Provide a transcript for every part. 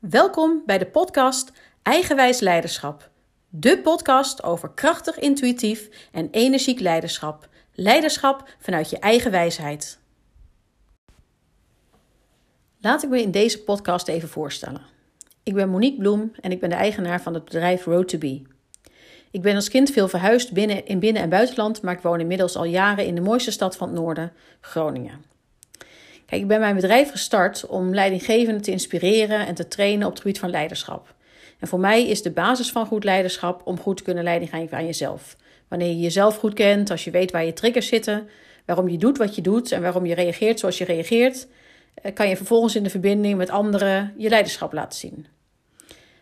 Welkom bij de podcast Eigenwijs Leiderschap. De podcast over krachtig, intuïtief en energiek leiderschap. Leiderschap vanuit je eigen wijsheid. Laat ik me in deze podcast even voorstellen. Ik ben Monique Bloem en ik ben de eigenaar van het bedrijf Road to Be. Ik ben als kind veel verhuisd binnen, in binnen- en buitenland, maar ik woon inmiddels al jaren in de mooiste stad van het noorden, Groningen. Kijk, ik ben mijn bedrijf gestart om leidinggevenden te inspireren en te trainen op het gebied van leiderschap. En voor mij is de basis van goed leiderschap om goed te kunnen leiding geven aan jezelf. Wanneer je jezelf goed kent, als je weet waar je triggers zitten, waarom je doet wat je doet en waarom je reageert zoals je reageert, eh, kan je vervolgens in de verbinding met anderen je leiderschap laten zien.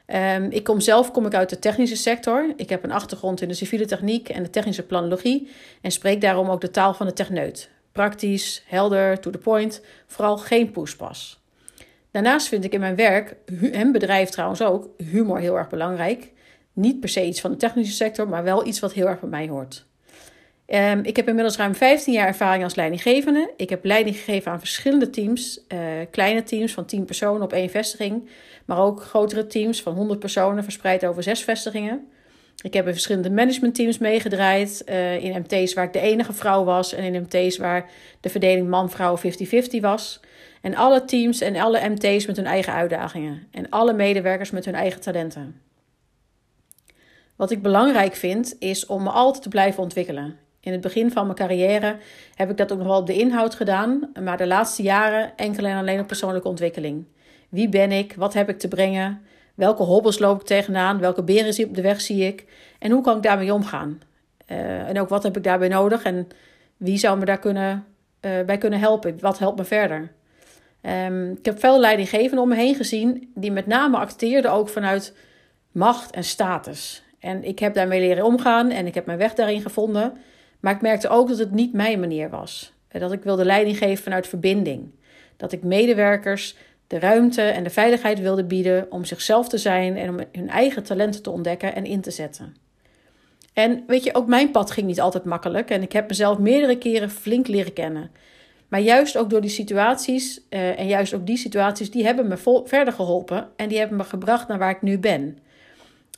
Um, ik kom zelf kom ik uit de technische sector. Ik heb een achtergrond in de civiele techniek en de technische planologie en spreek daarom ook de taal van de techneut. Praktisch, helder, to the point, vooral geen poespas. Daarnaast vind ik in mijn werk, en bedrijf trouwens ook, humor heel erg belangrijk. Niet per se iets van de technische sector, maar wel iets wat heel erg bij mij hoort. Um, ik heb inmiddels ruim 15 jaar ervaring als leidinggevende. Ik heb leiding gegeven aan verschillende teams. Uh, kleine teams van 10 personen op één vestiging. Maar ook grotere teams van 100 personen verspreid over zes vestigingen. Ik heb in verschillende managementteams meegedraaid. Uh, in MT's waar ik de enige vrouw was. En in MT's waar de verdeling man-vrouw 50-50 was. En alle teams en alle MT's met hun eigen uitdagingen. En alle medewerkers met hun eigen talenten. Wat ik belangrijk vind, is om me altijd te blijven ontwikkelen. In het begin van mijn carrière heb ik dat ook nog wel op de inhoud gedaan, maar de laatste jaren enkel en alleen op persoonlijke ontwikkeling. Wie ben ik? Wat heb ik te brengen? Welke hobbels loop ik tegenaan? Welke beren op de weg zie ik? En hoe kan ik daarmee omgaan? Uh, en ook wat heb ik daarbij nodig? En wie zou me daar kunnen, uh, bij kunnen helpen? Wat helpt me verder? Um, ik heb veel leidinggevenden om me heen gezien die met name acteerden ook vanuit macht en status. En ik heb daarmee leren omgaan en ik heb mijn weg daarin gevonden. Maar ik merkte ook dat het niet mijn manier was. Dat ik wilde leiding geven vanuit verbinding. Dat ik medewerkers de ruimte en de veiligheid wilde bieden om zichzelf te zijn en om hun eigen talenten te ontdekken en in te zetten. En weet je, ook mijn pad ging niet altijd makkelijk en ik heb mezelf meerdere keren flink leren kennen. Maar juist ook door die situaties, uh, en juist ook die situaties, die hebben me vol, verder geholpen en die hebben me gebracht naar waar ik nu ben.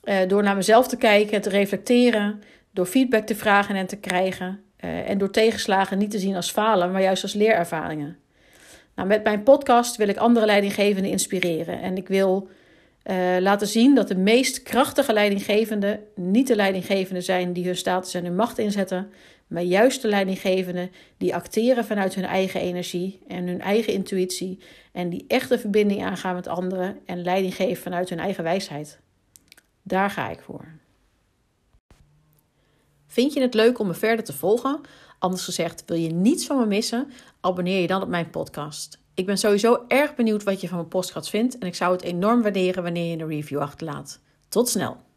Uh, door naar mezelf te kijken, te reflecteren, door feedback te vragen en te krijgen. Uh, en door tegenslagen niet te zien als falen, maar juist als leerervaringen. Nou, met mijn podcast wil ik andere leidinggevenden inspireren. En ik wil uh, laten zien dat de meest krachtige leidinggevenden niet de leidinggevenden zijn die hun status en hun macht inzetten, maar juist de leidinggevenden die acteren vanuit hun eigen energie en hun eigen intuïtie en die echte verbinding aangaan met anderen en leiding geven vanuit hun eigen wijsheid. Daar ga ik voor. Vind je het leuk om me verder te volgen? Anders gezegd, wil je niets van me missen? Abonneer je dan op mijn podcast. Ik ben sowieso erg benieuwd wat je van mijn podcast vindt en ik zou het enorm waarderen wanneer je een review achterlaat. Tot snel!